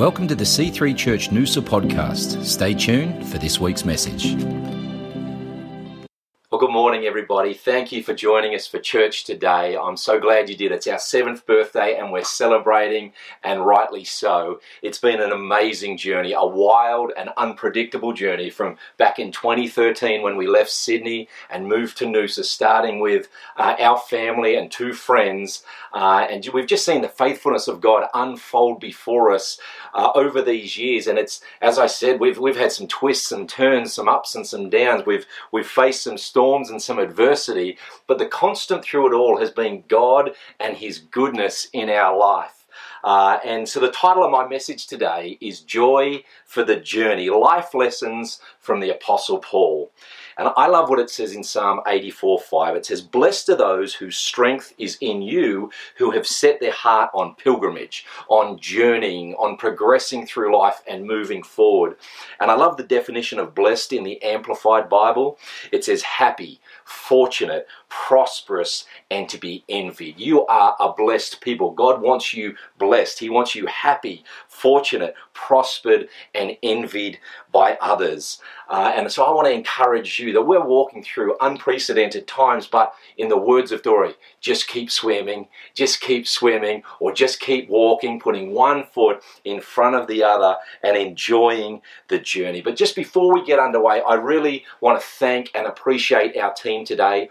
Welcome to the C3 Church Noosa podcast. Stay tuned for this week's message. Morning, everybody. Thank you for joining us for church today. I'm so glad you did. It's our seventh birthday and we're celebrating, and rightly so. It's been an amazing journey, a wild and unpredictable journey from back in 2013 when we left Sydney and moved to Noosa, starting with uh, our family and two friends. Uh, and we've just seen the faithfulness of God unfold before us uh, over these years. And it's, as I said, we've, we've had some twists and turns, some ups and some downs. We've, we've faced some storms and some adversity, but the constant through it all has been God and His goodness in our life. Uh, and so the title of my message today is Joy for the Journey Life Lessons from the Apostle Paul. And I love what it says in Psalm 84 5. It says, Blessed are those whose strength is in you, who have set their heart on pilgrimage, on journeying, on progressing through life and moving forward. And I love the definition of blessed in the Amplified Bible. It says, happy, fortunate, prosperous, and to be envied. You are a blessed people. God wants you blessed. He wants you happy, fortunate, prospered, and envied by others. Uh, and so I want to encourage you that we're walking through unprecedented times, but in the words of Dory, just keep swimming, just keep swimming, or just keep walking, putting one foot in front of the other and enjoying the journey. But just before we get underway, I really want to thank and appreciate our team today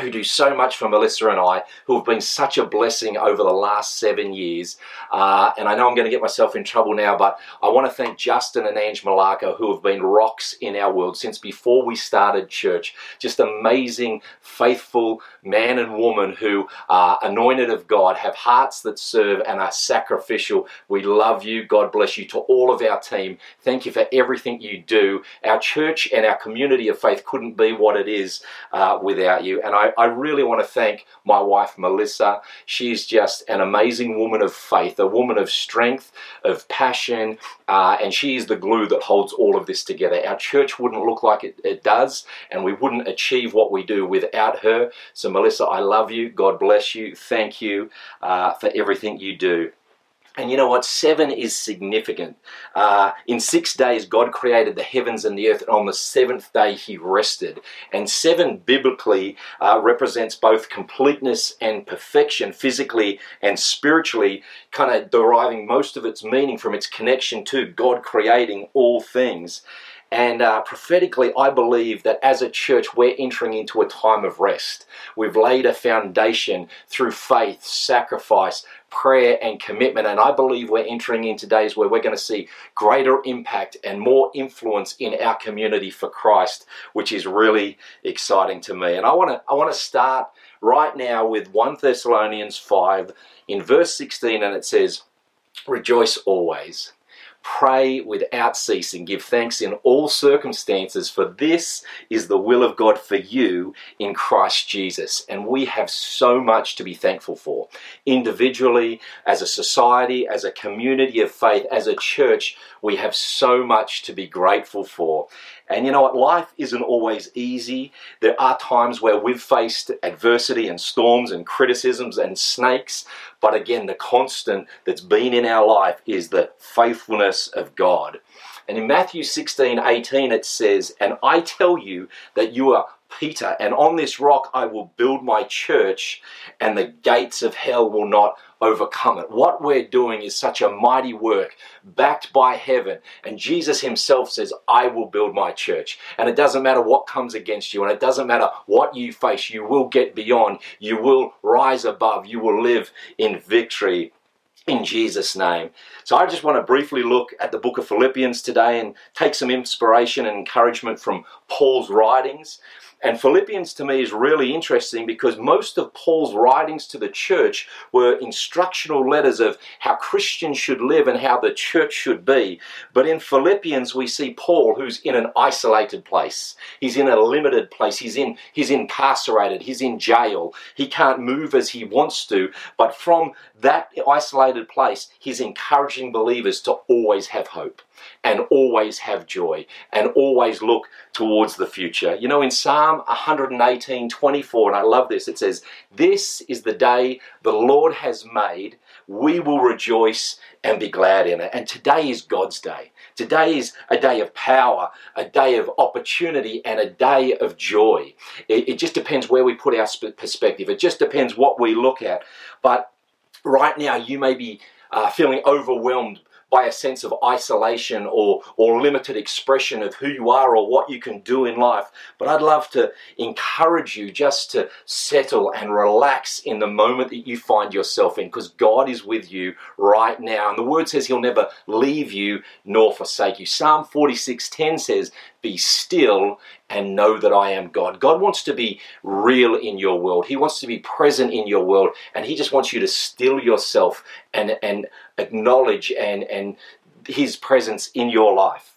who do so much for Melissa and I, who have been such a blessing over the last seven years. Uh, and I know I'm going to get myself in trouble now, but I want to thank Justin and Ange Malaka, who have been rocks in our world since before we started church. Just amazing, faithful man and woman who are anointed of God, have hearts that serve, and are sacrificial. We love you. God bless you to all of our team. Thank you for everything you do. Our church and our community of faith couldn't be what it is uh, without you. And I I, I really want to thank my wife, Melissa. She's just an amazing woman of faith, a woman of strength, of passion, uh, and she is the glue that holds all of this together. Our church wouldn't look like it, it does, and we wouldn't achieve what we do without her. So, Melissa, I love you. God bless you. Thank you uh, for everything you do. And you know what? Seven is significant. Uh, in six days, God created the heavens and the earth, and on the seventh day, He rested. And seven biblically uh, represents both completeness and perfection, physically and spiritually, kind of deriving most of its meaning from its connection to God creating all things. And uh, prophetically, I believe that as a church, we're entering into a time of rest. We've laid a foundation through faith, sacrifice, prayer, and commitment. And I believe we're entering into days where we're going to see greater impact and more influence in our community for Christ, which is really exciting to me. And I want to I want to start right now with 1 Thessalonians 5 in verse 16, and it says, Rejoice always. Pray without ceasing. Give thanks in all circumstances, for this is the will of God for you in Christ Jesus. And we have so much to be thankful for. Individually, as a society, as a community of faith, as a church, we have so much to be grateful for. And you know what? Life isn't always easy. There are times where we've faced adversity and storms and criticisms and snakes. But again, the constant that's been in our life is the faithfulness of God. And in Matthew 16 18, it says, And I tell you that you are Peter, and on this rock I will build my church, and the gates of hell will not overcome it. What we're doing is such a mighty work backed by heaven. And Jesus himself says, I will build my church. And it doesn't matter what comes against you, and it doesn't matter what you face, you will get beyond, you will rise above, you will live in victory in Jesus' name. So I just want to briefly look at the book of Philippians today and take some inspiration and encouragement from Paul's writings. And Philippians to me is really interesting because most of Paul's writings to the church were instructional letters of how Christians should live and how the church should be. But in Philippians, we see Paul who's in an isolated place. He's in a limited place. He's in he's incarcerated. He's in jail. He can't move as he wants to. But from that isolated place, he's encouraging believers to always have hope. And always have joy and always look towards the future. You know, in Psalm 118 24, and I love this, it says, This is the day the Lord has made. We will rejoice and be glad in it. And today is God's day. Today is a day of power, a day of opportunity, and a day of joy. It, it just depends where we put our perspective. It just depends what we look at. But right now, you may be uh, feeling overwhelmed by a sense of isolation or, or limited expression of who you are or what you can do in life. But I'd love to encourage you just to settle and relax in the moment that you find yourself in because God is with you right now. And the word says he'll never leave you nor forsake you. Psalm 46:10 says, be still and know that I am God. God wants to be real in your world. He wants to be present in your world. And He just wants you to still yourself and, and acknowledge and, and His presence in your life.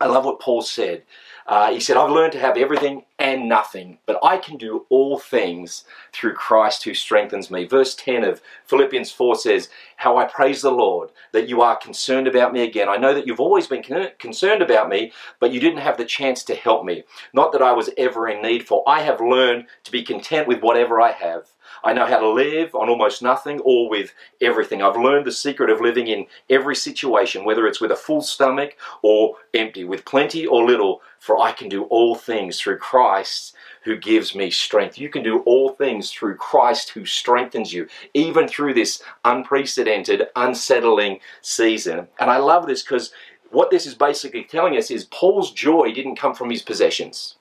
I love what Paul said. Uh, he said, I've learned to have everything and nothing, but I can do all things through Christ who strengthens me. Verse 10 of Philippians 4 says, How I praise the Lord that you are concerned about me again. I know that you've always been concerned about me, but you didn't have the chance to help me. Not that I was ever in need, for I have learned to be content with whatever I have. I know how to live on almost nothing or with everything. I've learned the secret of living in every situation, whether it's with a full stomach or empty, with plenty or little, for I can do all things through Christ who gives me strength. You can do all things through Christ who strengthens you, even through this unprecedented, unsettling season. And I love this because what this is basically telling us is Paul's joy didn't come from his possessions.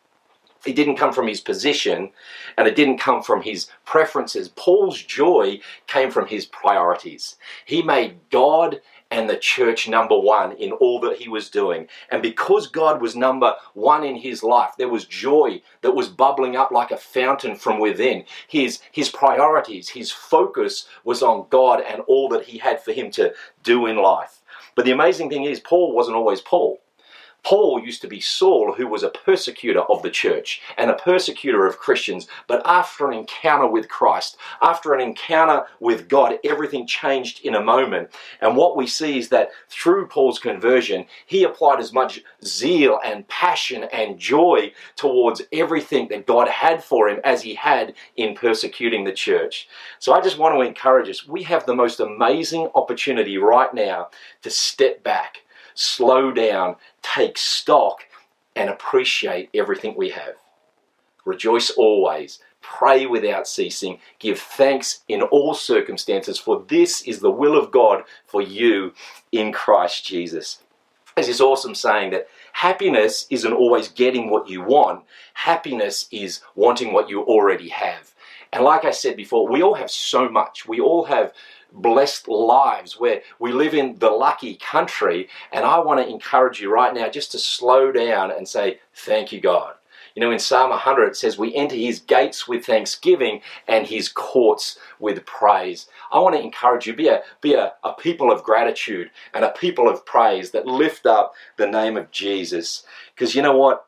It didn't come from his position and it didn't come from his preferences. Paul's joy came from his priorities. He made God and the church number one in all that he was doing. And because God was number one in his life, there was joy that was bubbling up like a fountain from within. His, his priorities, his focus was on God and all that he had for him to do in life. But the amazing thing is, Paul wasn't always Paul. Paul used to be Saul, who was a persecutor of the church and a persecutor of Christians. But after an encounter with Christ, after an encounter with God, everything changed in a moment. And what we see is that through Paul's conversion, he applied as much zeal and passion and joy towards everything that God had for him as he had in persecuting the church. So I just want to encourage us. We have the most amazing opportunity right now to step back slow down, take stock, and appreciate everything we have. Rejoice always, pray without ceasing, give thanks in all circumstances, for this is the will of God for you in Christ Jesus. There's this awesome saying that happiness isn't always getting what you want, happiness is wanting what you already have. And like I said before, we all have so much. We all have blessed lives where we live in the lucky country. And I want to encourage you right now just to slow down and say, Thank you, God. You know, in Psalm 100, it says, We enter his gates with thanksgiving and his courts with praise. I want to encourage you, be a, be a, a people of gratitude and a people of praise that lift up the name of Jesus. Because you know what?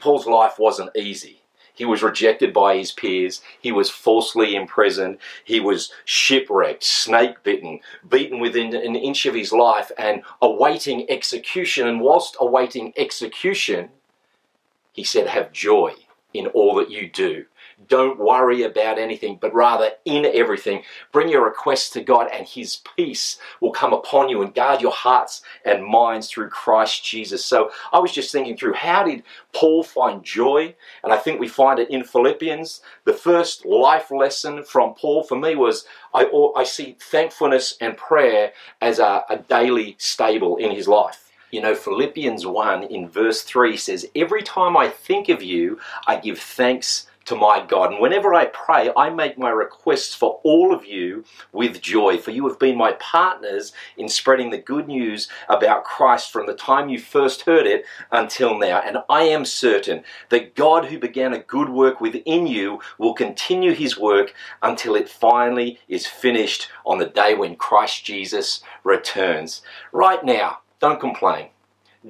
Paul's life wasn't easy. He was rejected by his peers. He was falsely imprisoned. He was shipwrecked, snake bitten, beaten within an inch of his life, and awaiting execution. And whilst awaiting execution, he said, Have joy in all that you do. Don't worry about anything, but rather in everything, bring your requests to God, and His peace will come upon you and guard your hearts and minds through Christ Jesus. So I was just thinking through how did Paul find joy? And I think we find it in Philippians. The first life lesson from Paul for me was I, I see thankfulness and prayer as a, a daily stable in his life. You know, Philippians 1 in verse 3 says, Every time I think of you, I give thanks to my God. And whenever I pray, I make my requests for all of you with joy, for you have been my partners in spreading the good news about Christ from the time you first heard it until now. And I am certain that God, who began a good work within you, will continue his work until it finally is finished on the day when Christ Jesus returns. Right now, don't complain.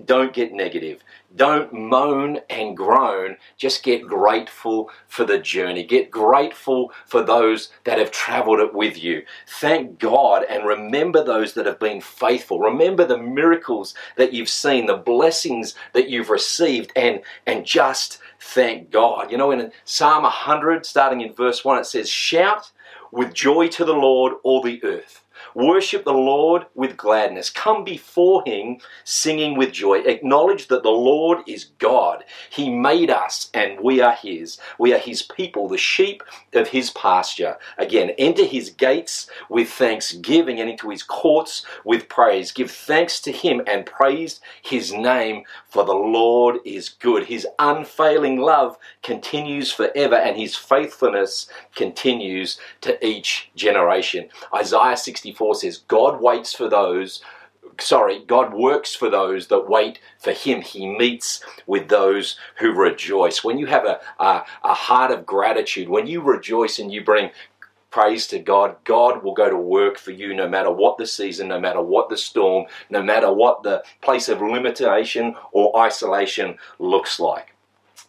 don't get negative. Don't moan and groan. Just get grateful for the journey. Get grateful for those that have traveled it with you. Thank God and remember those that have been faithful. Remember the miracles that you've seen, the blessings that you've received, and, and just thank God. You know, in Psalm 100, starting in verse 1, it says, Shout with joy to the Lord, all the earth. Worship the Lord with gladness. Come before Him singing with joy. Acknowledge that the Lord is God. He made us and we are His. We are His people, the sheep of His pasture. Again, enter His gates with thanksgiving and into His courts with praise. Give thanks to Him and praise His name, for the Lord is good. His unfailing love continues forever and His faithfulness continues to each generation. Isaiah 64 4 says, God waits for those, sorry, God works for those that wait for Him. He meets with those who rejoice. When you have a, a, a heart of gratitude, when you rejoice and you bring praise to God, God will go to work for you no matter what the season, no matter what the storm, no matter what the place of limitation or isolation looks like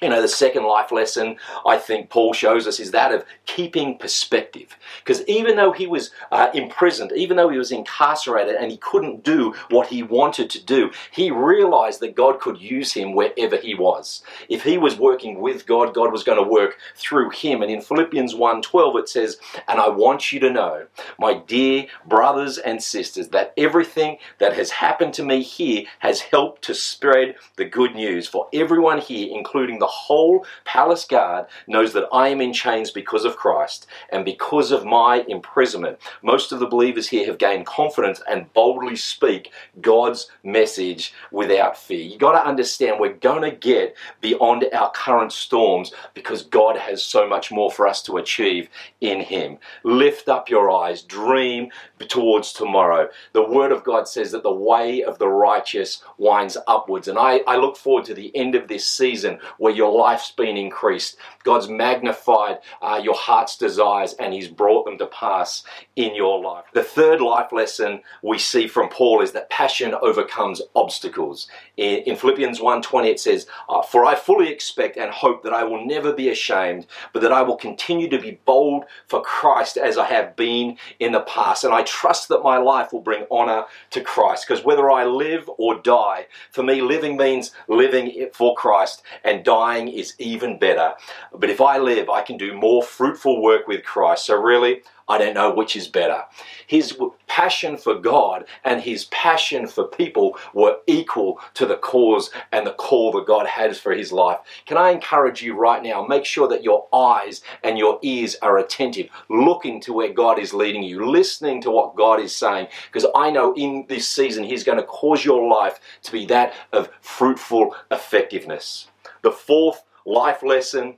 you know, the second life lesson I think Paul shows us is that of keeping perspective. Because even though he was uh, imprisoned, even though he was incarcerated and he couldn't do what he wanted to do, he realized that God could use him wherever he was. If he was working with God, God was going to work through him. And in Philippians 1:12 it says, "And I want you to know, my dear brothers and sisters, that everything that has happened to me here has helped to spread the good news for everyone here, including the whole palace guard knows that I am in chains because of Christ and because of my imprisonment. Most of the believers here have gained confidence and boldly speak God's message without fear. You've got to understand we're going to get beyond our current storms because God has so much more for us to achieve in Him. Lift up your eyes, dream towards tomorrow. The Word of God says that the way of the righteous winds upwards. And I, I look forward to the end of this season where your life's been increased. God's magnified uh, your heart's desires and He's brought them to pass in your life. The third life lesson we see from Paul is that passion overcomes obstacles. In, in Philippians 1:20 it says, uh, "For I fully expect and hope that I will never be ashamed, but that I will continue to be bold for Christ as I have been in the past. And I trust that my life will bring honor to Christ. Because whether I live or die, for me, living means living for Christ, and dying dying is even better. But if I live, I can do more fruitful work with Christ. So, really, I don't know which is better. His passion for God and his passion for people were equal to the cause and the call that God has for his life. Can I encourage you right now? Make sure that your eyes and your ears are attentive, looking to where God is leading you, listening to what God is saying, because I know in this season He's going to cause your life to be that of fruitful effectiveness. The fourth life lesson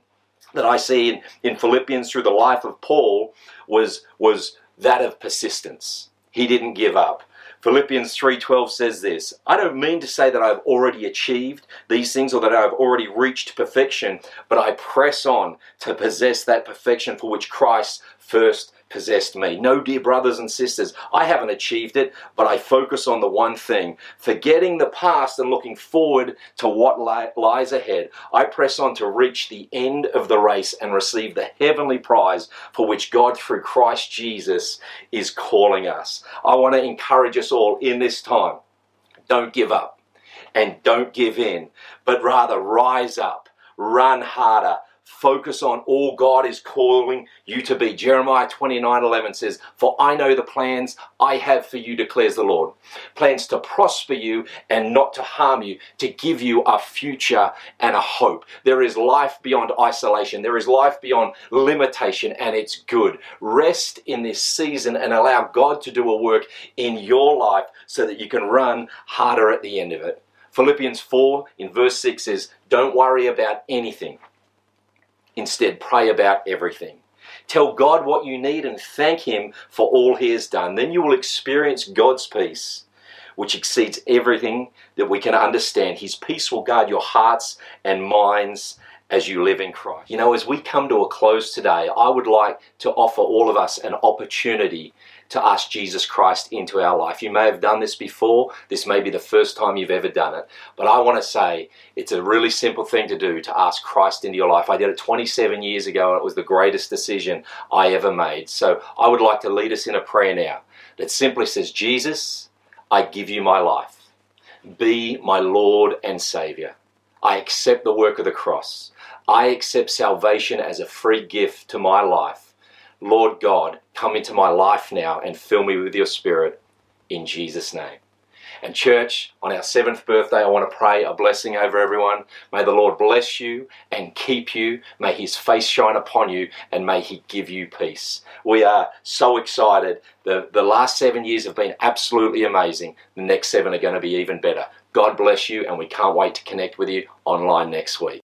that I see in, in Philippians through the life of Paul was, was that of persistence. He didn't give up. Philippians 3:12 says this, I don't mean to say that I've already achieved these things or that I've already reached perfection, but I press on to possess that perfection for which Christ first possessed me. No, dear brothers and sisters, I haven't achieved it, but I focus on the one thing. Forgetting the past and looking forward to what li- lies ahead, I press on to reach the end of the race and receive the heavenly prize for which God, through Christ Jesus, is calling us. I want to encourage us all in this time don't give up and don't give in, but rather rise up, run harder Focus on all God is calling you to be. Jeremiah 29 11 says, For I know the plans I have for you, declares the Lord. Plans to prosper you and not to harm you, to give you a future and a hope. There is life beyond isolation, there is life beyond limitation, and it's good. Rest in this season and allow God to do a work in your life so that you can run harder at the end of it. Philippians 4 in verse 6 says, Don't worry about anything. Instead, pray about everything. Tell God what you need and thank Him for all He has done. Then you will experience God's peace, which exceeds everything that we can understand. His peace will guard your hearts and minds as you live in Christ. You know, as we come to a close today, I would like to offer all of us an opportunity to ask Jesus Christ into our life. You may have done this before, this may be the first time you've ever done it, but I want to say it's a really simple thing to do to ask Christ into your life. I did it 27 years ago and it was the greatest decision I ever made. So I would like to lead us in a prayer now that simply says, Jesus, I give you my life. Be my Lord and Savior. I accept the work of the cross. I accept salvation as a free gift to my life. Lord God, come into my life now and fill me with your Spirit in Jesus' name. And, church, on our seventh birthday, I want to pray a blessing over everyone. May the Lord bless you and keep you. May his face shine upon you and may he give you peace. We are so excited. The, the last seven years have been absolutely amazing. The next seven are going to be even better. God bless you, and we can't wait to connect with you online next week.